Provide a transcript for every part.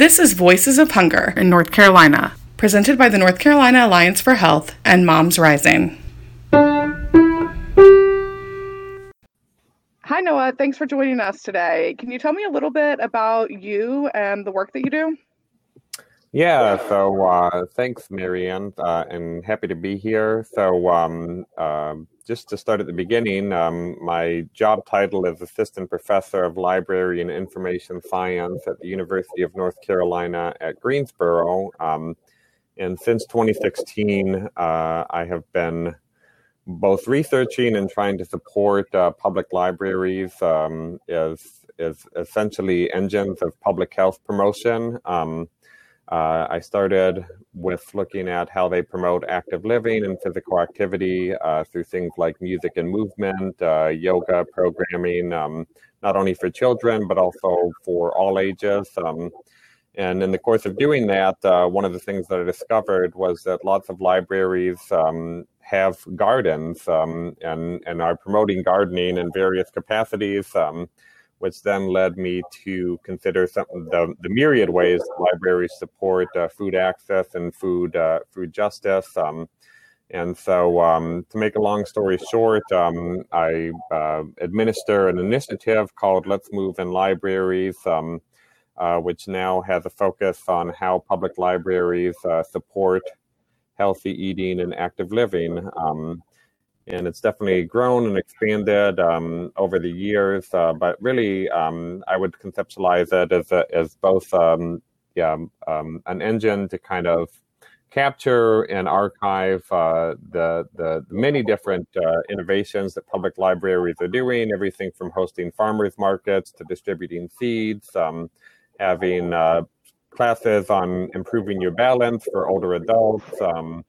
This is Voices of Hunger in North Carolina, presented by the North Carolina Alliance for Health and MomsRising. Hi, Noah. Thanks for joining us today. Can you tell me a little bit about you and the work that you do? Yeah, so uh, thanks, Marianne, uh, and happy to be here. So, um, uh, just to start at the beginning, um, my job title is Assistant Professor of Library and Information Science at the University of North Carolina at Greensboro. Um, and since 2016, uh, I have been both researching and trying to support uh, public libraries um, as, as essentially engines of public health promotion. Um, uh, I started with looking at how they promote active living and physical activity uh, through things like music and movement, uh, yoga programming, um, not only for children, but also for all ages. Um, and in the course of doing that, uh, one of the things that I discovered was that lots of libraries um, have gardens um, and, and are promoting gardening in various capacities. Which then led me to consider some the, the myriad ways libraries support uh, food access and food uh, food justice. Um, and so, um, to make a long story short, um, I uh, administer an initiative called Let's Move in Libraries, um, uh, which now has a focus on how public libraries uh, support healthy eating and active living. Um, and it's definitely grown and expanded um, over the years. Uh, but really, um, I would conceptualize it as a, as both um, yeah um, an engine to kind of capture and archive uh, the, the many different uh, innovations that public libraries are doing. Everything from hosting farmers markets to distributing seeds, um, having uh, classes on improving your balance for older adults. Um,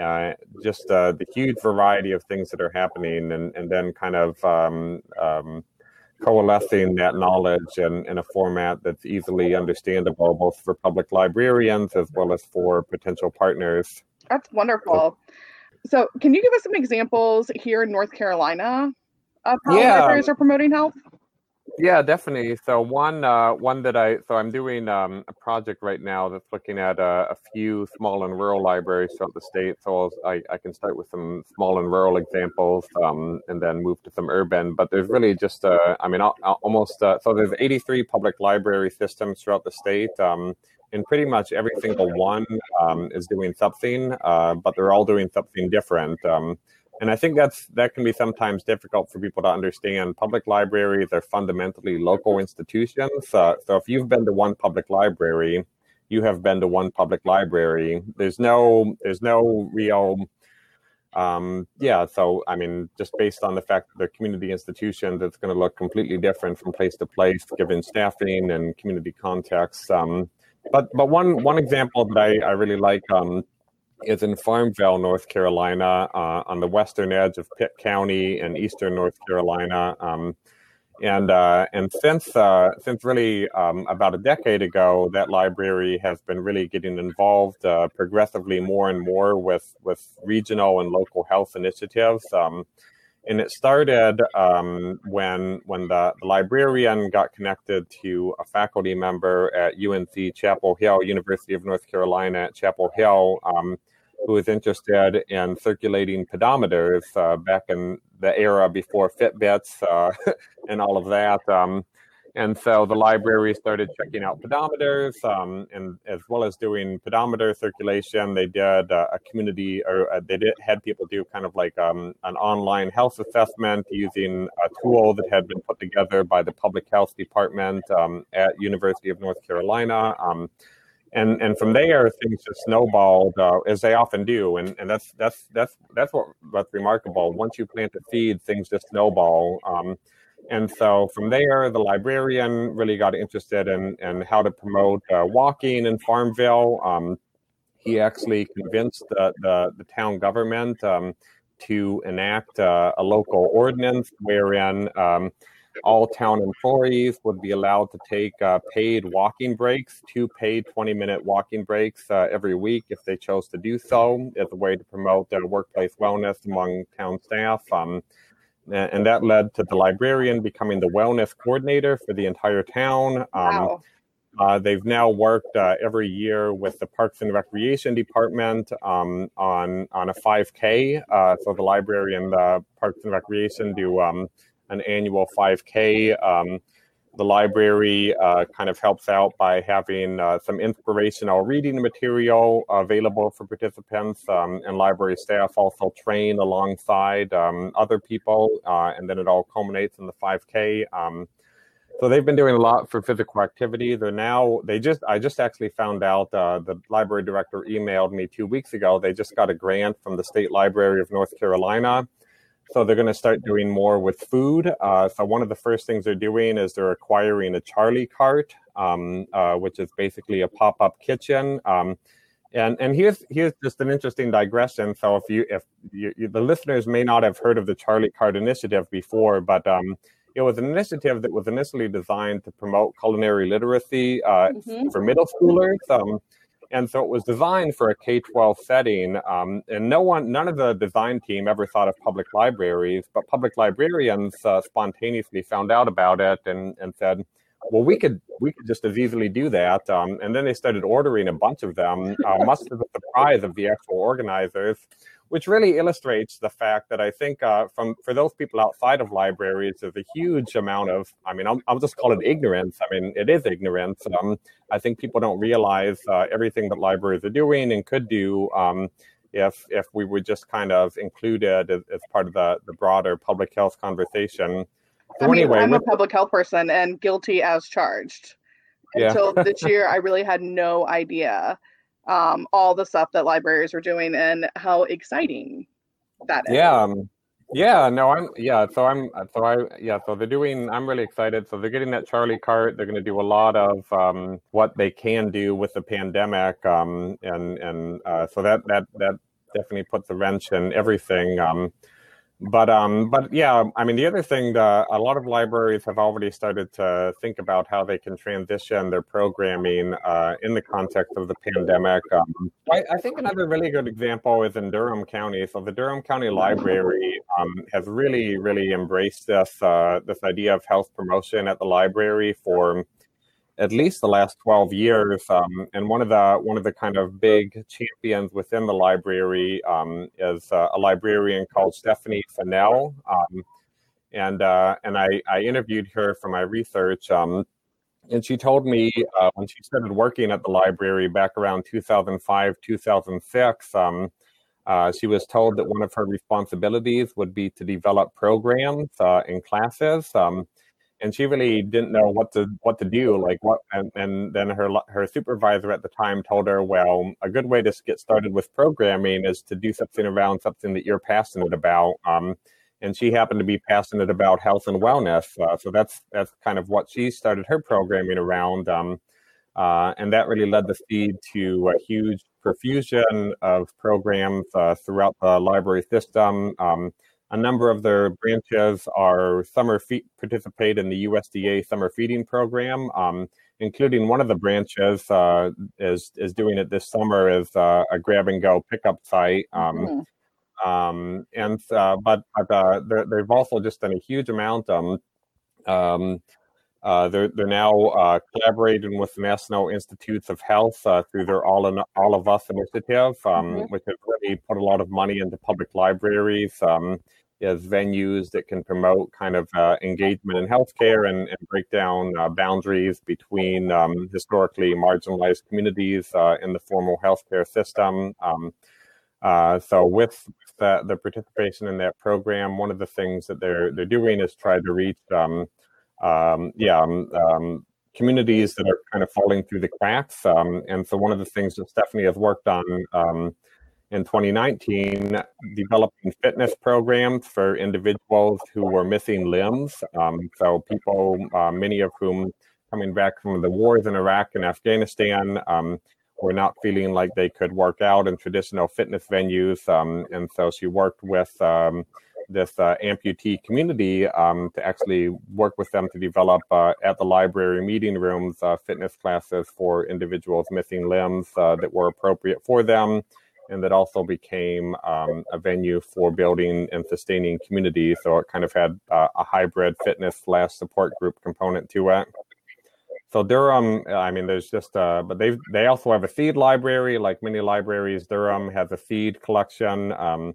uh, just uh, the huge variety of things that are happening, and, and then kind of um, um, coalescing that knowledge in, in a format that's easily understandable, both for public librarians as well as for potential partners. That's wonderful. So, can you give us some examples here in North Carolina of how yeah. libraries are promoting health? Yeah, definitely. So one uh, one that I so I'm doing um, a project right now that's looking at uh, a few small and rural libraries throughout the state. So I, I can start with some small and rural examples um, and then move to some urban. But there's really just uh, I mean almost uh, so there's 83 public library systems throughout the state. Um, and pretty much every single one um, is doing something, uh, but they're all doing something different. And I think that's that can be sometimes difficult for people to understand. Public libraries are fundamentally local institutions. Uh, so if you've been to one public library, you have been to one public library. There's no there's no real um, yeah, so I mean, just based on the fact that they're community institutions, it's going to look completely different from place to place, given staffing and community context. Um, but but one one example that I, I really like um, is in Farmville, North Carolina, uh, on the western edge of Pitt County in eastern North Carolina. Um, and uh, and since uh, since really um, about a decade ago, that library has been really getting involved uh, progressively more and more with with regional and local health initiatives. Um, and it started um, when when the, the, librarian got connected to a faculty member at UNC Chapel Hill, University of North Carolina at Chapel Hill, um, who was interested in circulating pedometers uh, back in the era before Fitbits uh, and all of that. Um, and so the library started checking out pedometers, um, and as well as doing pedometer circulation, they did uh, a community, or uh, they did had people do kind of like um, an online health assessment using a tool that had been put together by the public health department um, at University of North Carolina. And and from there things just snowballed uh, as they often do. And and that's that's that's that's what what's remarkable. Once you plant a seed things just snowball. Um, and so from there the librarian really got interested in in how to promote uh, walking in farmville. Um, he actually convinced the the, the town government um, to enact uh, a local ordinance wherein um, all town employees would be allowed to take uh, paid walking breaks, two paid 20 minute walking breaks uh, every week if they chose to do so, as a way to promote their workplace wellness among town staff. Um, and that led to the librarian becoming the wellness coordinator for the entire town. Um, wow. Uh, they've now worked uh, every year with the Parks and Recreation Department um, on on a 5K. Uh, so the library and the Parks and Recreation do um, an annual 5K. Um, the library uh, kind of helps out by having uh, some inspirational reading material available for participants, um, and library staff also train alongside um, other people, uh, and then it all culminates in the 5K. Um, so they've been doing a lot for physical activity. They're now they just I just actually found out uh, the library director emailed me two weeks ago. They just got a grant from the State Library of North Carolina. So they're going to start doing more with food. Uh, so one of the first things they're doing is they're acquiring a Charlie cart, um, uh, which is basically a pop-up kitchen. Um, and and here's here's just an interesting digression. So if you if you, you, the listeners may not have heard of the Charlie Cart initiative before, but um, it was an initiative that was initially designed to promote culinary literacy uh, mm-hmm. for middle schoolers. Um, and so it was designed for a K-12 setting. Um, and no one, none of the design team ever thought of public libraries, but public librarians uh, spontaneously found out about it and, and said, well, we could we could just as easily do that. Um, and then they started ordering a bunch of them, uh, much to the surprise of the actual organizers which really illustrates the fact that I think uh, from for those people outside of libraries, there's a huge amount of, I mean, I'll, I'll just call it ignorance. I mean, it is ignorance. Um, I think people don't realize uh, everything that libraries are doing and could do um, if if we were just kind of included as, as, part of the, the broader public health conversation. I mean, anyway, I'm a public health person and guilty as charged. Until yeah. this year, I really had no idea um, all the stuff that libraries were doing and how exciting that is. Yeah. Um, yeah, no, I'm yeah, so I'm so I yeah, so they're doing I'm really excited. So they're getting that Charlie cart. They're gonna do a lot of um, what they can do with the pandemic. Um, and and uh, so that that that definitely puts a wrench in everything. Um, but um, but yeah, I mean, the other thing, uh, a lot of libraries have already started to think about how they can transition their programming uh, in the context of the pandemic. Um, I, I, think another really good example is in Durham County. So the Durham County Library um, has really, really embraced this uh, this idea of health promotion at the library for at least the last 12 years. Um, and one of the one of the kind of big champions within the library um, is uh, a librarian called Stephanie Fennell. Um, and uh, and I, I interviewed her for my research. Um, and she told me uh, when she started working at the library back around 2005, 2006, um, uh, she was told that one of her responsibilities would be to develop programs uh, in classes. And she really didn't know what to what to do like what and, and then her her supervisor at the time told her well a good way to get started with programming is to do something around something that you're passionate about. Um, and she happened to be passionate about health and wellness uh, so that's that's kind of what she started her programming around um, uh, and that really led the seed to a huge profusion of programs uh, throughout the library system um, a number of their branches are summer feed, participate in the USDA summer feeding program, um, including one of the branches uh, is is doing it this summer as uh, a grab and go pickup site. Um, mm-hmm. um, and uh, but, but uh, they've also just done a huge amount. Um, um uh, they're they're now uh, collaborating with the National Institutes of Health uh, through their All in, All of Us initiative, um, mm-hmm. which has really put a lot of money into public libraries um, as venues that can promote kind of uh, engagement in healthcare and, and break down uh, boundaries between um, historically marginalized communities uh, in the formal healthcare system. Um, so with the, the, participation in that program, one of the things that they're they're doing is try to reach um, um, yeah, um, um, communities that are kind of falling through the cracks. Um, and so one of the things that Stephanie has worked on um, in 2019, developing fitness programs for individuals who were missing limbs. Um, so people, uh, many of whom coming back from the wars in Iraq and Afghanistan, were not feeling like they could work out in traditional fitness venues. and so she worked with this uh, amputee community um, to actually work with them to develop uh, at the library meeting rooms uh, fitness classes for individuals missing limbs uh, that were appropriate for them and that also became um, a venue for building and sustaining community so it kind of had uh, a hybrid fitness slash support group component to it so Durham, I mean, there's just, uh, but they they also have a seed library, like many libraries. Durham has a seed collection. Um,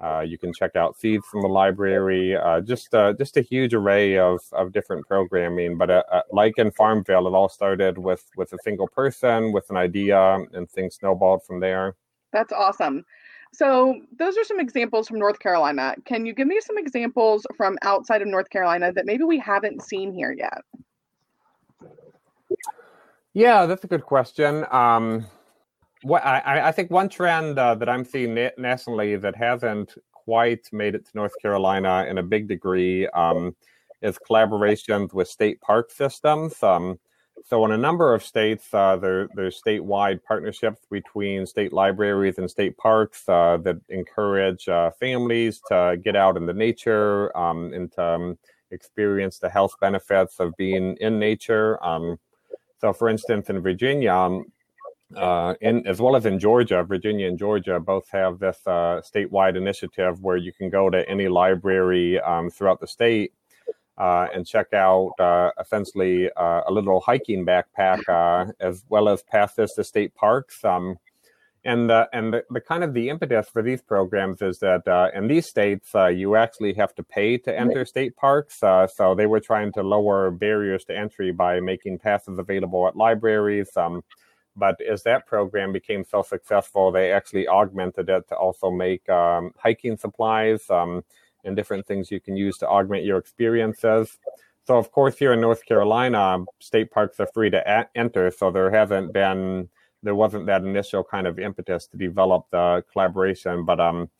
uh, you can check out seeds from the library. Uh, just uh, just a huge array of, of different programming. But uh, uh, like in Farmville, it all started with with a single person with an idea, and things snowballed from there. That's awesome. So those are some examples from North Carolina. Can you give me some examples from outside of North Carolina that maybe we haven't seen here yet? Yeah, that's a good question. Um, what I, I think one trend uh, that I'm seeing na- nationally that hasn't quite made it to North Carolina in a big degree um, is collaborations with state park systems. Um, so, in a number of states, uh, there, there's statewide partnerships between state libraries and state parks uh, that encourage uh, families to get out in the nature um, and to um, experience the health benefits of being in nature. Um, so, for instance, in Virginia, um, uh, in, as well as in Georgia, Virginia and Georgia both have this uh, statewide initiative where you can go to any library um, throughout the state uh, and check out uh, essentially uh, a little hiking backpack, uh, as well as passes to state parks. Um, and the, and the, the, kind of the impetus for these programs is that uh, in these states uh, you actually have to pay to enter state parks uh, so they were trying to lower barriers to entry by making passes available at libraries um, but as that program became so successful they actually augmented it to also make um, hiking supplies um, and different things you can use to augment your experiences so of course here in north carolina state parks are free to a- enter so there hasn't been there wasn't that initial kind of impetus to develop the collaboration. But um,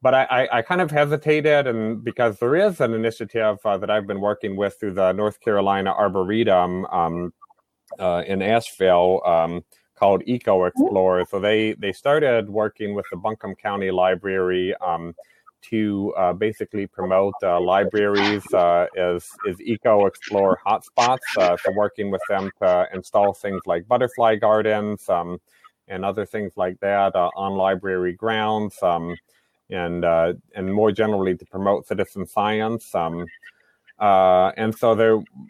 but I, I, kind of hesitated, and because there is an initiative uh, that I've been working with through the North Carolina Arboretum um, uh, in Asheville um, called Eco Explorer. So they they started working with the Buncombe County Library. Um, to uh, basically promote uh, libraries uh, as, as eco explore hotspots. Uh, so working with them to install things like butterfly gardens um, and other things like that uh, on library grounds, um, and uh, and more generally to promote citizen science. Uh, and so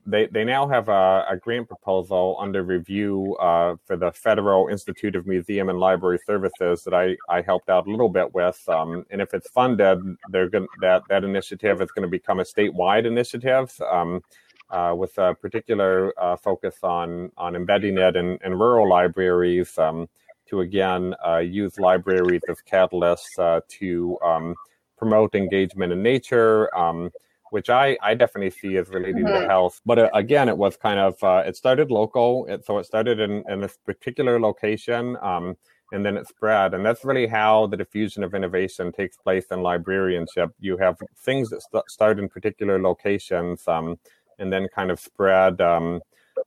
they they now have a, a grant proposal under review uh, for the Federal Institute of Museum and Library Services that I, I helped out a little bit with. Um, and if it's funded, they're going that that initiative is going to become a statewide initiative. Um, uh, with a particular uh, focus on on embedding it in, in rural libraries um, to again uh, use libraries as catalysts uh, to um, promote engagement in nature, um, which I, I definitely see as relating mm-hmm. to health. But uh, again, it was kind of, uh, it started local. It, so it started in, in this particular location um, and then it spread. And that's really how the diffusion of innovation takes place in librarianship. You have things that st- start in particular locations um, and then kind of spread um,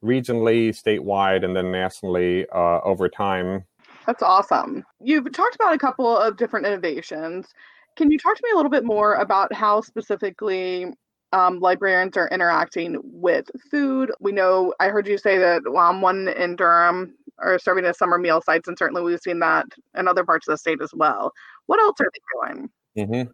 regionally, statewide, and then nationally uh, over time. That's awesome. You've talked about a couple of different innovations. Can you talk to me a little bit more about how specifically um, librarians are interacting with food? We know I heard you say that um, one in Durham are serving as summer meal sites, and certainly we've seen that in other parts of the state as well. What else are they doing? Mm-hmm.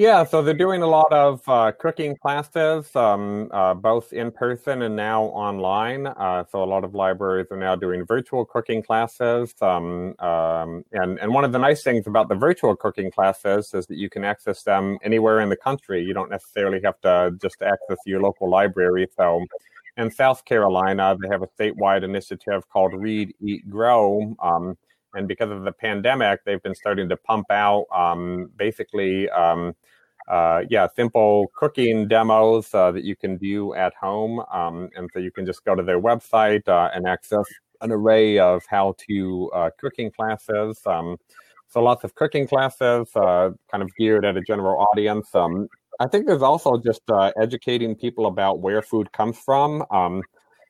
Yeah, so they're doing a lot of uh, cooking classes, um, uh, both in person and now online. Uh, so a lot of libraries are now doing virtual cooking classes. Um, um, and, and one of the nice things about the virtual cooking classes is that you can access them anywhere in the country. You don't necessarily have to just access your local library. So in South Carolina, they have a statewide initiative called Read, Eat, Grow. Um, and because of the pandemic, they've been starting to pump out um, basically um, uh, yeah, simple cooking demos uh, that you can view at home. Um, and so you can just go to their website uh, and access an array of how to uh, cooking classes. Um, so lots of cooking classes, uh, kind of geared at a general audience. Um, I think there's also just uh, educating people about where food comes from.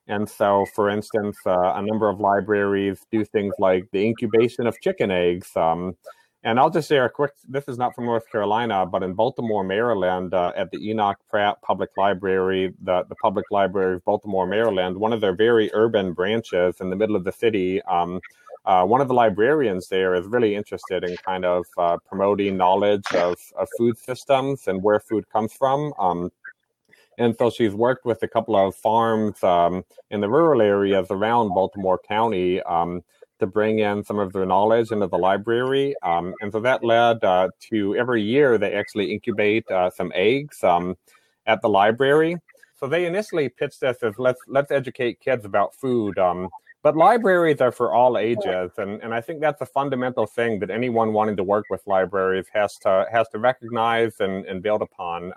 And so, for instance, a number of libraries do things like the incubation of chicken eggs. Um, and I'll just share a quick. This is not from North Carolina, but in Baltimore, Maryland, uh, at the Enoch Pratt Public Library, the, the Public Library of Baltimore, Maryland, one of their very urban branches in the middle of the city. Um, uh, one of the librarians there is really interested in kind of uh, promoting knowledge of, of food systems and where food comes from. Um, And so she's worked with a couple of farms um, in the rural areas around Baltimore County um, to bring in some of their knowledge into the library. Um, and so that led uh, to every year they actually incubate uh, some eggs um, at the library. So they initially pitched this as let's let's educate kids about food. Um, but libraries are for all ages, and, and I think that's a fundamental thing that anyone wanting to work with libraries has to has to recognize and, and build upon.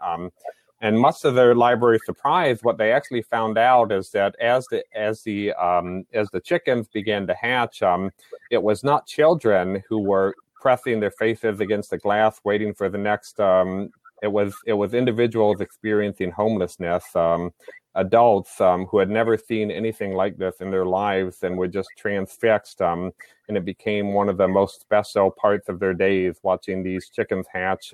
And much to their library surprise, what they actually found out is that as the as the um, as the chickens began to hatch, um, it was not children who were pressing their faces against the glass, waiting for the next um, it was it was individuals experiencing homelessness, um, adults um, who had never seen anything like this in their lives and were just transfixed. Um, and it became one of the most special parts of their days watching these chickens hatch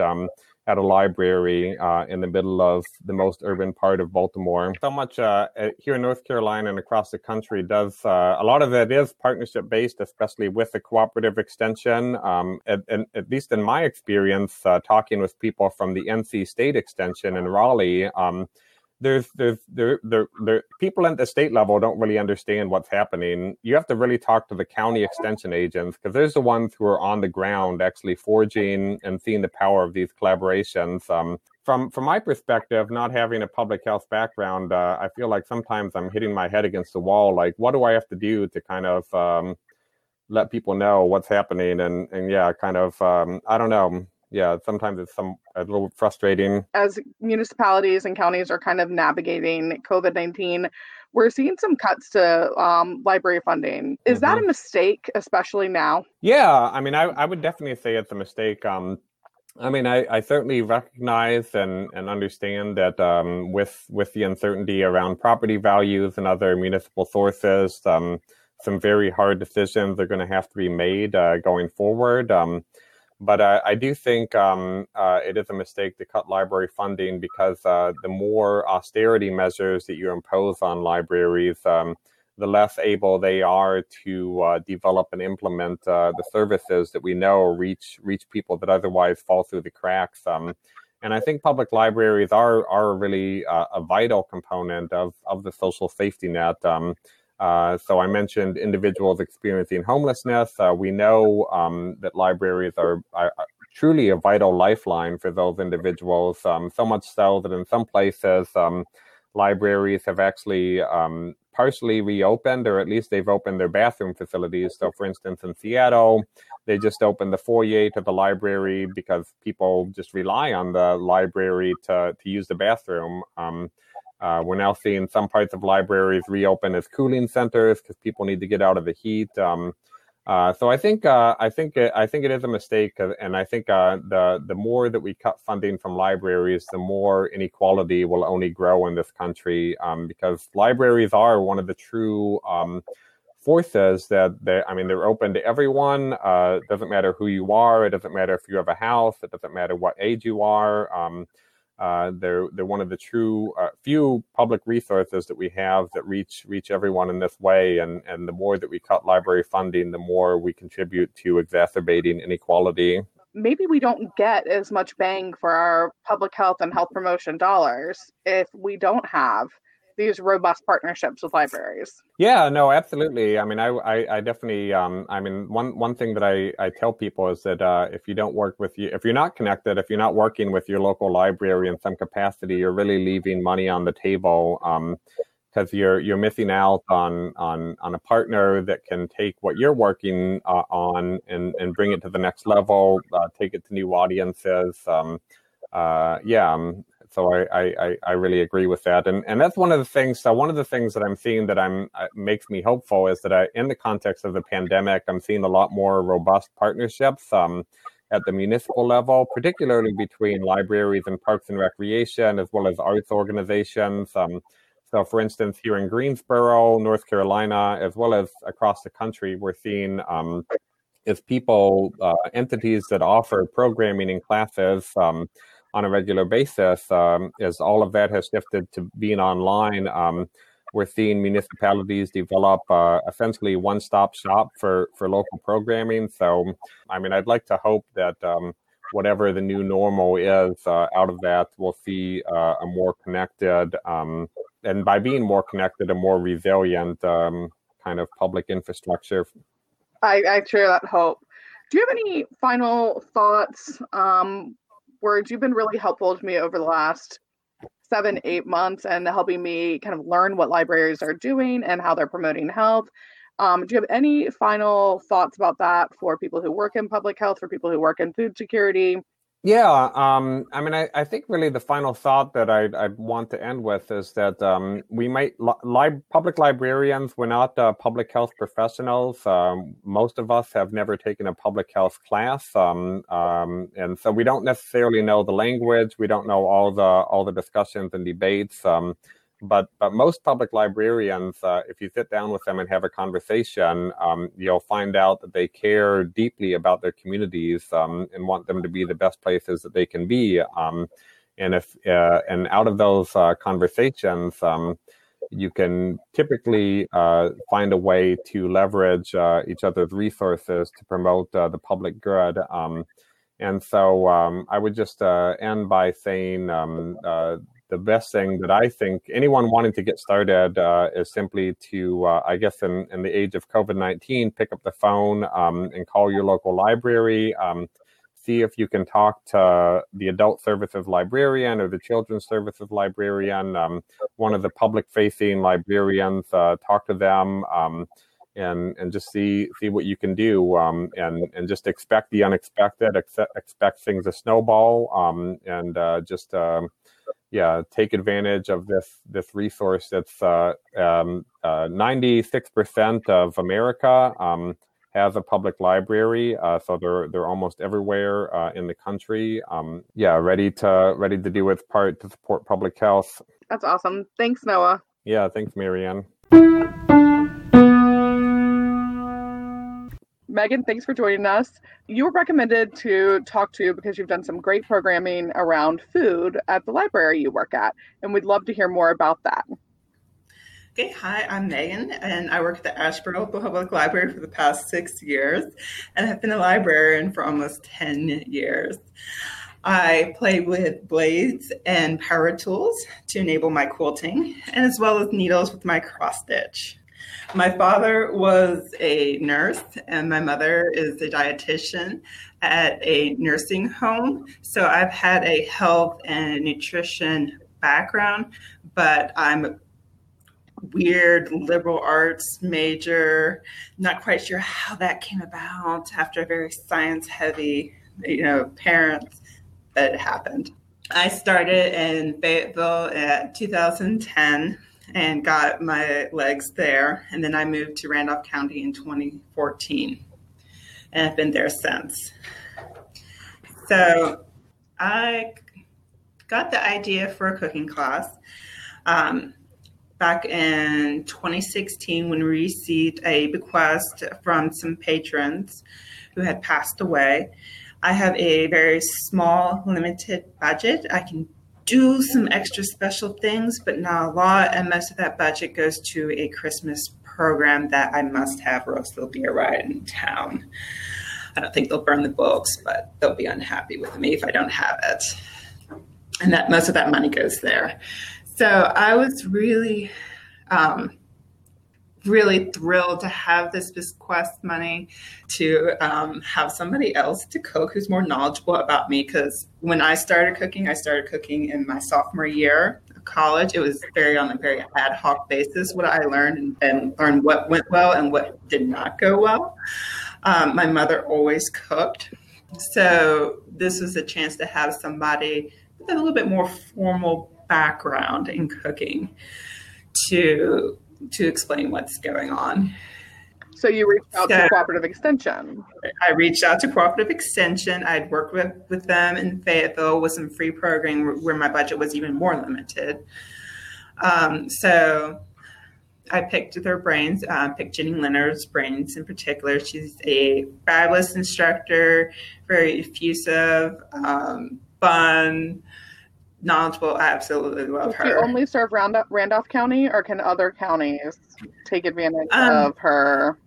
at a library uh, in the middle of the most urban part of Baltimore. So much uh, here in North Carolina and across the country does uh, a lot of it is partnership based, especially with the cooperative extension. Um, at, at, least in my experience, uh, talking with people from the NC State Extension in Raleigh. Um, there's there's there, there there people at the state level don't really understand what's happening. You have to really talk to the county extension agents because there's the ones who are on the ground actually forging and seeing the power of these collaborations. Um, from from my perspective, not having a public health background, uh, I feel like sometimes I'm hitting my head against the wall. Like, what do I have to do to kind of um, let people know what's happening? And and yeah, kind of um, I don't know yeah, sometimes it's some a little frustrating. As municipalities and counties are kind of navigating COVID nineteen, we're seeing some cuts to um, library funding. Is mm-hmm. that a mistake, especially now? Yeah, I mean, I, I would definitely say it's a mistake. Um, I mean, I, I certainly recognize and, and understand that um, with with the uncertainty around property values and other municipal sources, um, some very hard decisions are going to have to be made uh, going forward. Um, but uh, I do think um, uh, it is a mistake to cut library funding because uh, the more austerity measures that you impose on libraries, um, the less able they are to uh, develop and implement uh, the services that we know reach reach people that otherwise fall through the cracks. Um, and I think public libraries are are really uh, a vital component of of the social safety net. Um, uh, so I mentioned individuals experiencing homelessness. Uh, we know um, that libraries are, are, truly a vital lifeline for those individuals. Um, so much so that in some places, um, libraries have actually um, partially reopened, or at least they've opened their bathroom facilities. So, for instance, in Seattle, they just opened the foyer to the library because people just rely on the library to to use the bathroom. Um, uh, we're now seeing some parts of libraries reopen as cooling centers because people need to get out of the heat. Um, uh, so I think uh, I think it, I think it is a mistake, uh, and I think uh, the the more that we cut funding from libraries, the more inequality will only grow in this country um, because libraries are one of the true um, forces that they I mean they're open to everyone. Uh, it doesn't matter who you are. It doesn't matter if you have a house. It doesn't matter what age you are. Uh, they're they're one of the true uh, few public resources that we have that reach reach everyone in this way. And and the more that we cut library funding, the more we contribute to exacerbating inequality. Maybe we don't get as much bang for our public health and health promotion dollars if we don't have these robust partnerships with libraries. Yeah, no, absolutely. I mean, I, I, I definitely, um, I mean, one, one thing that I, I tell people is that uh, if you don't work with you, if you're not connected, if you're not working with your local library in some capacity, you're really leaving money on the table. Um, because you're you're missing out on on on a partner that can take what you're working uh, on and and bring it to the next level, uh, take it to new audiences. Um, uh, yeah, um, so I, I, I really agree with that. And, and that's one of the things. So one of the things that I'm seeing that I'm uh, makes me hopeful is that I, in the context of the pandemic, I'm seeing a lot more robust partnerships um, at the municipal level, particularly between libraries and parks and recreation, as well as arts organizations. Um, so, for instance, here in Greensboro, North Carolina, as well as across the country, we're seeing um, people, uh, entities that offer programming and classes. Um, on a regular basis, um, as all of that has shifted to being online, um, we're seeing municipalities develop uh, essentially one-stop shop for for local programming. So, I mean, I'd like to hope that um, whatever the new normal is, uh, out of that, we'll see uh, a more connected, um, and by being more connected, a more resilient um, kind of public infrastructure. I, I share that hope. Do you have any final thoughts, um, words? You've been really helpful to me over the last seven, eight months and helping me kind of learn what libraries are doing and how they're promoting health. Um, do you have any final thoughts about that for people who work in public health, for people who work in food security? Yeah, um, I mean, I, I, think really the final thought that I, I want to end with is that um, we might, li- public librarians, we're not uh, public health professionals. Um, most of us have never taken a public health class. Um, um, and so we don't necessarily know the language. We don't know all the, all the discussions and debates. Um, but but most public librarians, uh, if you sit down with them and have a conversation, um, you'll find out that they care deeply about their communities um, and want them to be the best places that they can be. Um, and if uh, and out of those uh, conversations, um, you can typically uh, find a way to leverage uh, each other's resources to promote uh, the public good. Um, and so um, I would just end by saying the best thing that I think anyone wanting to get started uh, is simply to, uh, I guess, in, in the age of COVID 19, pick up the phone um, and call your local library. Um, see if you can talk to the adult services librarian or the children's services librarian, um, one of the public facing librarians, uh, talk to them. Um, and, and just see see what you can do um, and and just expect the unexpected expect, things to snowball um, and uh, just yeah, take advantage of this this resource that's uh, um, uh, 96% of America um, has a public library, uh, so they're they're almost everywhere uh, in the country. Um, yeah, ready to ready to do its part to support public health. That's awesome. Thanks, Noah. Yeah, thanks, Marianne. Megan, thanks for joining us. You were recommended to talk to because you've done some great programming around food at the library you work at, and we'd love to hear more about that. Okay, hi, I'm Megan, and I work at the Asheboro Public Library for the past six years, and have been a librarian for almost 10 years. I play with blades and power tools to enable my quilting, and as well as needles with my cross stitch. My father was a nurse, and my mother is a dietitian at a nursing home. So I've had a health and nutrition background, but I'm a weird liberal arts major. Not quite sure how that came about after a very science heavy, you know, parents that happened. I started in Fayetteville at 2010 and got my legs there. And then I moved to Randolph County in 2014 and I've been there since. So I got the idea for a cooking class um, back in 2016 when we received a bequest from some patrons who had passed away. I have a very small, limited budget. I can do some extra special things, but not a lot. And most of that budget goes to a Christmas program that I must have, or else there'll be a riot in town. I don't think they'll burn the books, but they'll be unhappy with me if I don't have it. And that most of that money goes there. So I was really um, really thrilled to have this bequest money to um, have somebody else to cook who's more knowledgeable about me. Because when I started cooking, I started cooking in my sophomore year of college. It was very on a very ad hoc basis what I learned and, and learned what went well and what did not go well. Um, my mother always cooked. So this was a chance to have somebody with a little bit more formal background in cooking to to explain what's going on. So you reached out so, to Cooperative Extension. I reached out to Cooperative Extension. I'd worked with, with them in Fayetteville with some free programming where my budget was even more limited. Um, so I picked their brains, uh, picked Jenny Leonard's brains in particular. She's a fabulous instructor, very effusive, um, fun, knowledgeable. I absolutely love her. Does she only serve Randolph, Randolph County, or can other counties take advantage um, of her?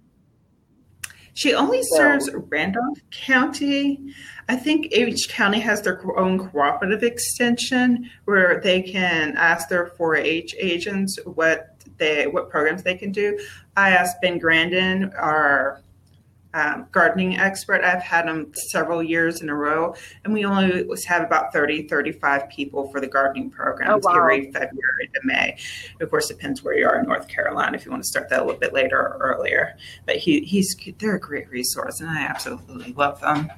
She only so. serves Randolph County. I think each county has their own cooperative extension where they can ask their 4-H agents what they what programs they can do. I asked Ben Grandin, our um, gardening expert. I've had them several years in a row, and we only have about 30, 35 people for the gardening program. Oh, wow. February to May. Of course, it depends where you are in North Carolina if you want to start that a little bit later or earlier. But he, he's they're a great resource, and I absolutely love them.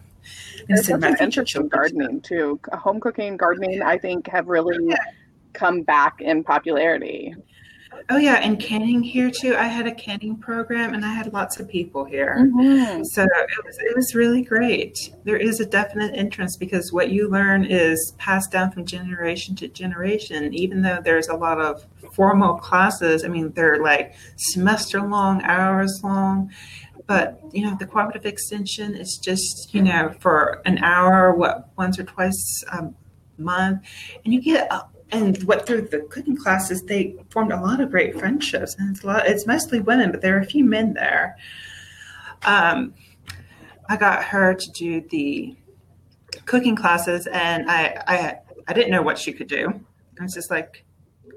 There's such an interest in gardening too. Home cooking, gardening, I think, have really yeah. come back in popularity. Oh yeah, and canning here too. I had a canning program, and I had lots of people here, mm-hmm. so it was it was really great. There is a definite interest because what you learn is passed down from generation to generation. Even though there's a lot of formal classes, I mean they're like semester long, hours long, but you know the cooperative extension is just you know for an hour, what once or twice a month, and you get a and what through the cooking classes they formed a lot of great friendships and it's a lot it's mostly women but there are a few men there. Um, i got her to do the cooking classes and i i i didn't know what she could do. I was just like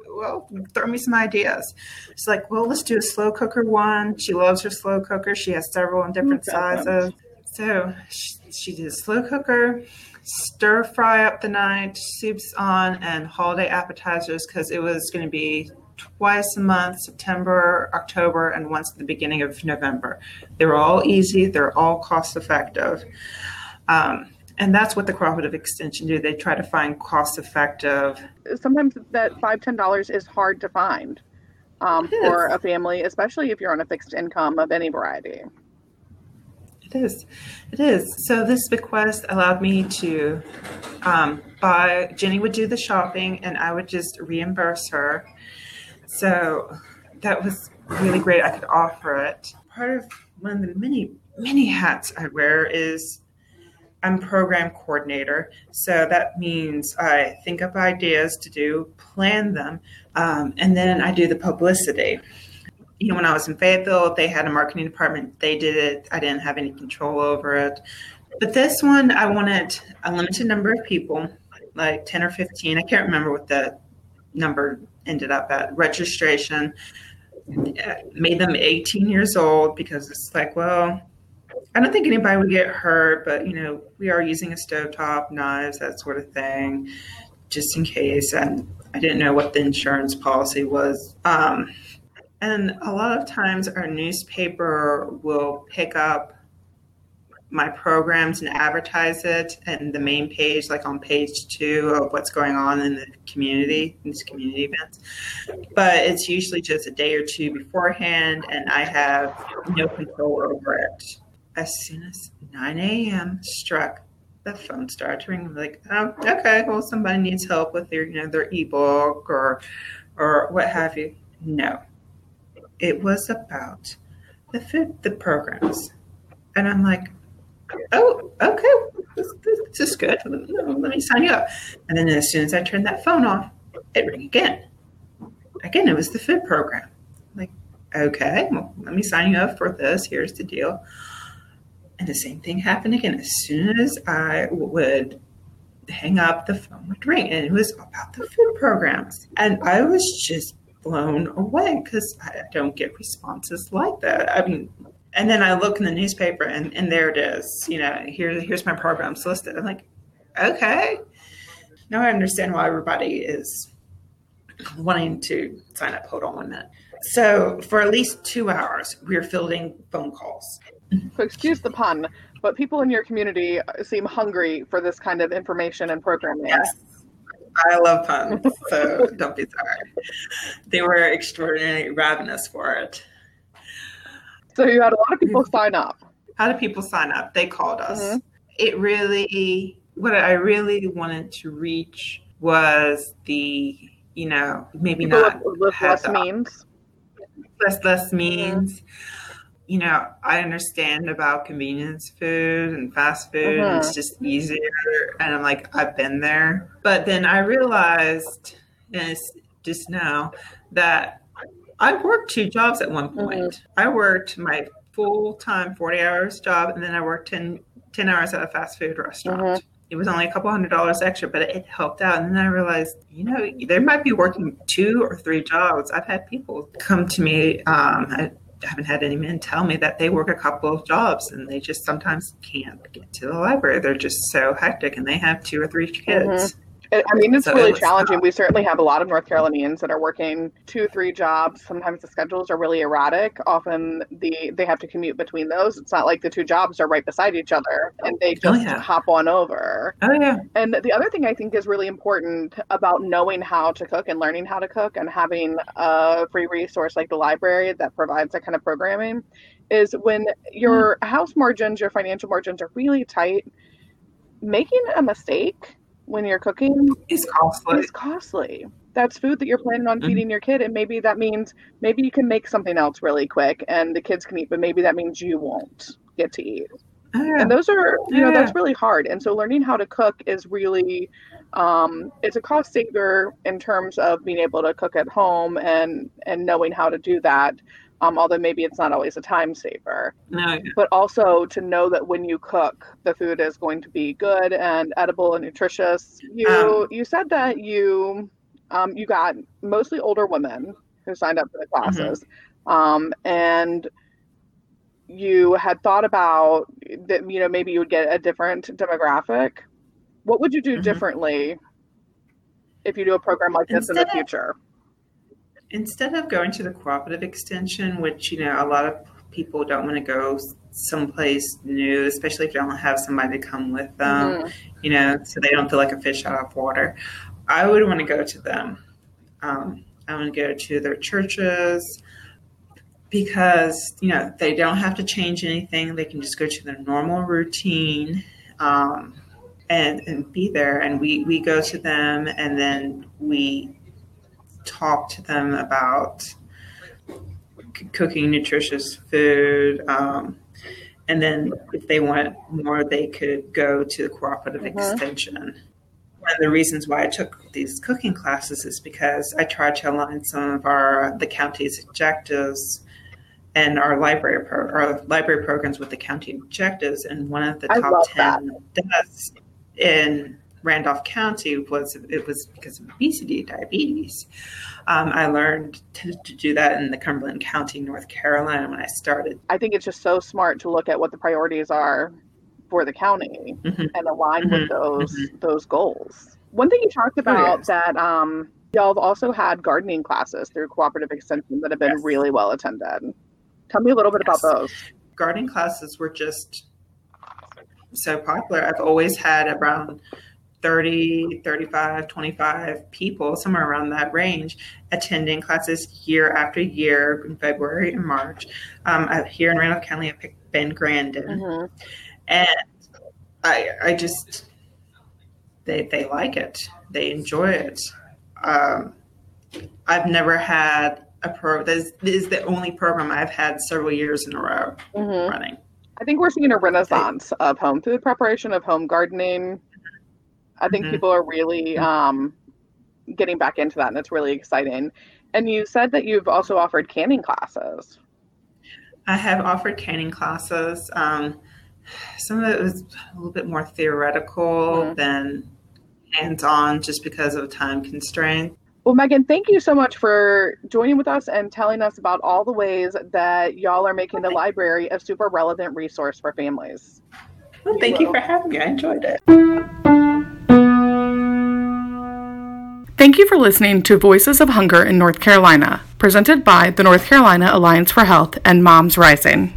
well throw me some ideas. She's like well let's do a slow cooker one. She loves her slow cooker. She has several in different sizes. So she, she did a slow cooker stir fry up the night, soups on, and holiday appetizers because it was going to be twice a month September, October, and once at the beginning of November. They're all easy, they're all cost effective. Um, and that's what the cooperative extension do. They try to find cost effective. Sometimes that five ten dollars is hard to find um, for a family, especially if you're on a fixed income of any variety. It is. It is. So this bequest allowed me to um, buy. Jenny would do the shopping, and I would just reimburse her. So that was really great. I could offer it. Part of one of the many many hats I wear is I'm program coordinator. So that means I think up ideas to do, plan them, um, and then I do the publicity you know, when I was in Fayetteville, they had a marketing department. They did it. I didn't have any control over it. But this one, I wanted a limited number of people, like 10 or 15. I can't remember what the number ended up at. Registration made them 18 years old because it's like, well, I don't think anybody would get hurt, but you know, we are using a stovetop, knives, that sort of thing, just in case. And I didn't know what the insurance policy was. Um, and a lot of times our newspaper will pick up my programs and advertise it and the main page, like on page two of what's going on in the community, these community events. But it's usually just a day or two beforehand, and I have no control over it. As soon as 9 a.m. struck, the phone started ringing. Like, oh, okay, well, somebody needs help with their, you know, their ebook or, or what have you. No, it was about the food, the programs. And I'm like, oh, okay, this, this is good. Let me sign you up. And then as soon as I turned that phone off, it rang again. Again, it was the food program. Like, okay, well, let me sign you up for this. Here's the deal. And the same thing happened again. As soon as I would hang up, the phone would ring, and it was about the food programs. And I was just blown away because I don't get responses like that. I mean, and then I look in the newspaper and, and there it is. You know, here here's my programs listed. I'm like, okay. Now I understand why everybody is wanting to sign up. Hold on one minute. So for at least two hours, we're fielding phone calls. So excuse the pun, but people in your community seem hungry for this kind of information and programming. Yes. I love puns, so don't be sorry. They were extraordinarily ravenous for it. So you had a lot of people sign up. How did people sign up? They called us. Mm-hmm. It really, what I really wanted to reach was the, you know, maybe people not with less means. Less less means. Mm-hmm you know, I understand about convenience food and fast food. Uh-huh. It's just easier. And I'm like, I've been there. But then I realized, and it's just now, that I worked two jobs at one point. Uh-huh. I worked my full time, 40 hours job, and then I worked 10, 10 hours at a fast food restaurant. Mm-hmm. It was only a couple hundred dollars extra, but it helped out. And then I realized, you know, they might be working two or three jobs. I've had people come to me. Um, I haven't had any men tell me that they work a couple of jobs and they just sometimes can't get to the library. They're just so hectic and they have two or three kids. Mm-hmm. I mean, it's so really it challenging. Tough. We certainly have a lot of North Carolinians that are working two, three jobs. Sometimes the schedules are really erratic. Often the they have to commute between those. It's not like the two jobs are right beside each other and they oh, just oh, yeah. hop on over. Oh yeah. And the other thing I think is really important about knowing how to cook and learning how to cook and having a free resource like the library that provides that kind of programming is when your mm. house margins, your financial margins are really tight. Making a mistake when you're cooking is costly. Is costly. That's food that you're planning on mm-hmm. feeding your kid, and maybe that means maybe you can make something else really quick, and the kids can eat, but maybe that means you won't get to eat. Oh, yeah. And those are, you know, that's really hard. And so learning how to cook is really, um, it's a cost saver in terms of being able to cook at home and and knowing how to do that um, although maybe it's not always a time saver. No. But also to know that when you cook, the food is going to be good and edible and nutritious. You um, you said that you um, you got mostly older women who signed up for the mm-hmm. classes, mm-hmm. um, and you had thought about that. You know, maybe you would get a different demographic. What would you do mm-hmm. differently if you do a program like this Instead in the future? Of- instead of going to the cooperative extension, which you know a lot of people don't want to go someplace new, especially if they don't have somebody to come with them, mm-hmm. you know, so they don't feel like a fish out of water. I would want to go to them. Um, I want to go to their churches because you know they don't have to change anything. They can just go to their normal routine. Um, and, and be there and we, we go to them and then we talk to them about c- cooking nutritious food. Um, and then if they want more, they could go to the cooperative mm-hmm. extension. One of the reasons why I took these cooking classes is because I tried to align some of our the county's objectives and our library pro- our library programs with the county objectives. And one of the I top ten that. does in Randolph County was it was because of obesity, diabetes. Um, I learned to, to, do that in the Cumberland County, North Carolina, when I started. I think it's just so smart to look at what the priorities are for the county mm-hmm. and align mm-hmm. with those mm-hmm. those goals. One thing you talked about oh, yes. that um, y'all have also had gardening classes through cooperative extension that have been yes. really well attended. Tell me a little bit yes. about those. Gardening classes were just so popular. I've always had around 30, 35, 25 people, somewhere around that range, attending classes year after year in February and March. Um, here in Randolph County, I picked Ben Grandin. Mm-hmm. And I, I just, they, they like it. They enjoy it. Um, I've never had a pro. This, this, is the only program I've had several years in a row mm-hmm. running. I think we're seeing a renaissance of home food preparation, of home gardening, I think mm-hmm. people are really um, getting back into that, and it's really exciting. And you said that you've also offered canning classes. I have offered canning classes. Um, some of it was a little bit more theoretical mm-hmm. than hands on just because of time constraint. Well, Megan, thank you so much for joining with us and telling us about all the ways that y'all are making the library a super relevant resource for families. Well, thank you for having me. I enjoyed it. Thank you for listening to Voices of Hunger in North Carolina, presented by the North Carolina Alliance for Health and MomsRising.